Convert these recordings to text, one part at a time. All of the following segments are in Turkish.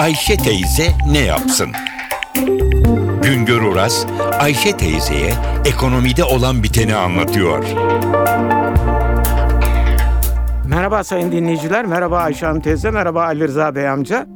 Ayşe teyze ne yapsın? Güngör Oras, Ayşe teyzeye ekonomide olan biteni anlatıyor. Merhaba sayın dinleyiciler, merhaba Ayşe Hanım teyze, merhaba Ali Rıza Bey amca.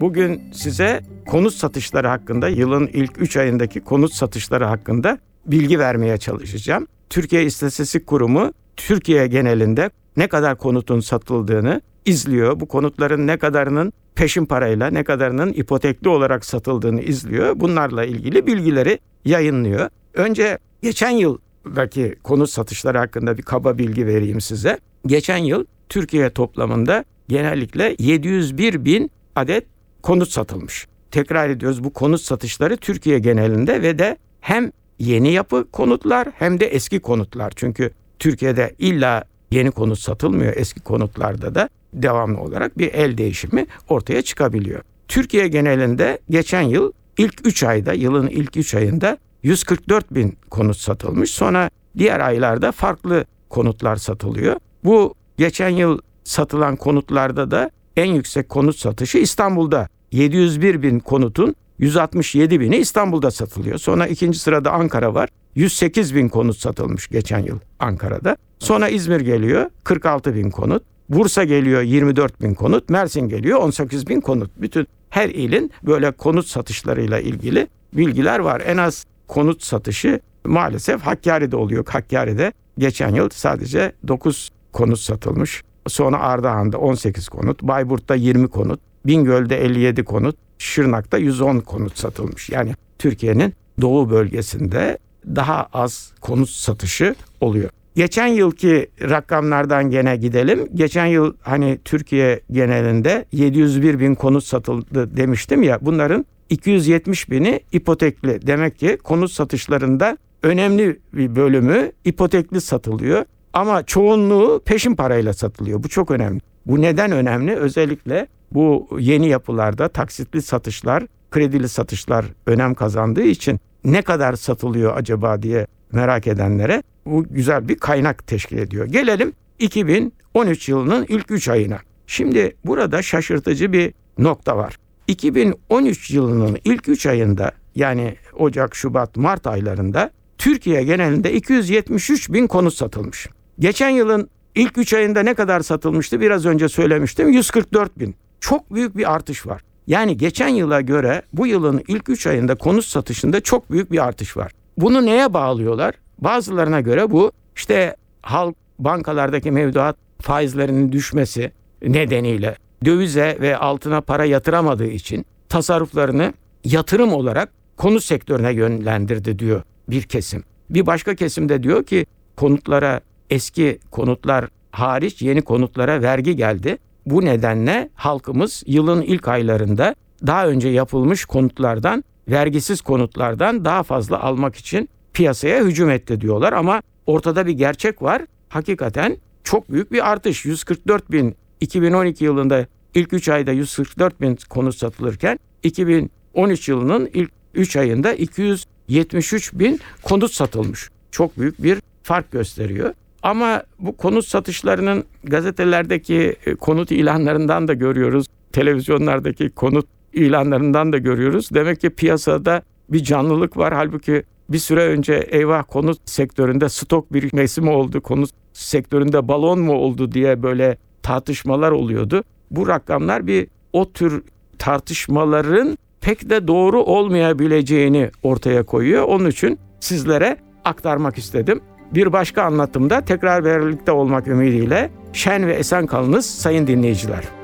Bugün size konut satışları hakkında, yılın ilk 3 ayındaki konut satışları hakkında bilgi vermeye çalışacağım. Türkiye İstatistik Kurumu Türkiye genelinde ne kadar konutun satıldığını izliyor. Bu konutların ne kadarının peşin parayla, ne kadarının ipotekli olarak satıldığını izliyor. Bunlarla ilgili bilgileri yayınlıyor. Önce geçen yıldaki konut satışları hakkında bir kaba bilgi vereyim size. Geçen yıl Türkiye toplamında genellikle 701 bin adet konut satılmış. Tekrar ediyoruz bu konut satışları Türkiye genelinde ve de hem yeni yapı konutlar hem de eski konutlar. Çünkü Türkiye'de illa yeni konut satılmıyor. Eski konutlarda da devamlı olarak bir el değişimi ortaya çıkabiliyor. Türkiye genelinde geçen yıl ilk 3 ayda, yılın ilk 3 ayında 144 bin konut satılmış. Sonra diğer aylarda farklı konutlar satılıyor. Bu geçen yıl satılan konutlarda da en yüksek konut satışı İstanbul'da 701 bin konutun 167 bini İstanbul'da satılıyor. Sonra ikinci sırada Ankara var. 108 bin konut satılmış geçen yıl Ankara'da. Sonra İzmir geliyor 46 bin konut. Bursa geliyor 24 bin konut. Mersin geliyor 18 bin konut. Bütün her ilin böyle konut satışlarıyla ilgili bilgiler var. En az konut satışı maalesef Hakkari'de oluyor. Hakkari'de geçen yıl sadece 9 konut satılmış. Sonra Ardahan'da 18 konut, Bayburt'ta 20 konut, Bingöl'de 57 konut, Şırnak'ta 110 konut satılmış. Yani Türkiye'nin doğu bölgesinde daha az konut satışı oluyor. Geçen yılki rakamlardan gene gidelim. Geçen yıl hani Türkiye genelinde 701 bin konut satıldı demiştim ya. Bunların 270 bini ipotekli. Demek ki konut satışlarında önemli bir bölümü ipotekli satılıyor. Ama çoğunluğu peşin parayla satılıyor. Bu çok önemli. Bu neden önemli? Özellikle bu yeni yapılarda taksitli satışlar, kredili satışlar önem kazandığı için ne kadar satılıyor acaba diye merak edenlere bu güzel bir kaynak teşkil ediyor. Gelelim 2013 yılının ilk 3 ayına. Şimdi burada şaşırtıcı bir nokta var. 2013 yılının ilk 3 ayında yani Ocak, Şubat, Mart aylarında Türkiye genelinde 273 bin konut satılmış. Geçen yılın ilk 3 ayında ne kadar satılmıştı biraz önce söylemiştim 144 bin. Çok büyük bir artış var. Yani geçen yıla göre bu yılın ilk 3 ayında konut satışında çok büyük bir artış var. Bunu neye bağlıyorlar? Bazılarına göre bu işte halk bankalardaki mevduat faizlerinin düşmesi nedeniyle dövize ve altına para yatıramadığı için tasarruflarını yatırım olarak konut sektörüne yönlendirdi diyor bir kesim. Bir başka kesim de diyor ki konutlara eski konutlar hariç yeni konutlara vergi geldi. Bu nedenle halkımız yılın ilk aylarında daha önce yapılmış konutlardan, vergisiz konutlardan daha fazla almak için piyasaya hücum etti diyorlar ama ortada bir gerçek var. Hakikaten çok büyük bir artış. 144 bin 2012 yılında ilk 3 ayda 144 bin konut satılırken 2013 yılının ilk 3 ayında 273 bin konut satılmış. Çok büyük bir fark gösteriyor. Ama bu konut satışlarının gazetelerdeki e, konut ilanlarından da görüyoruz. Televizyonlardaki konut ilanlarından da görüyoruz. Demek ki piyasada bir canlılık var. Halbuki bir süre önce eyvah konut sektöründe stok birikmesi mi oldu, konut sektöründe balon mu oldu diye böyle tartışmalar oluyordu. Bu rakamlar bir o tür tartışmaların pek de doğru olmayabileceğini ortaya koyuyor. Onun için sizlere aktarmak istedim. Bir başka anlatımda tekrar birlikte olmak ümidiyle şen ve esen kalınız sayın dinleyiciler.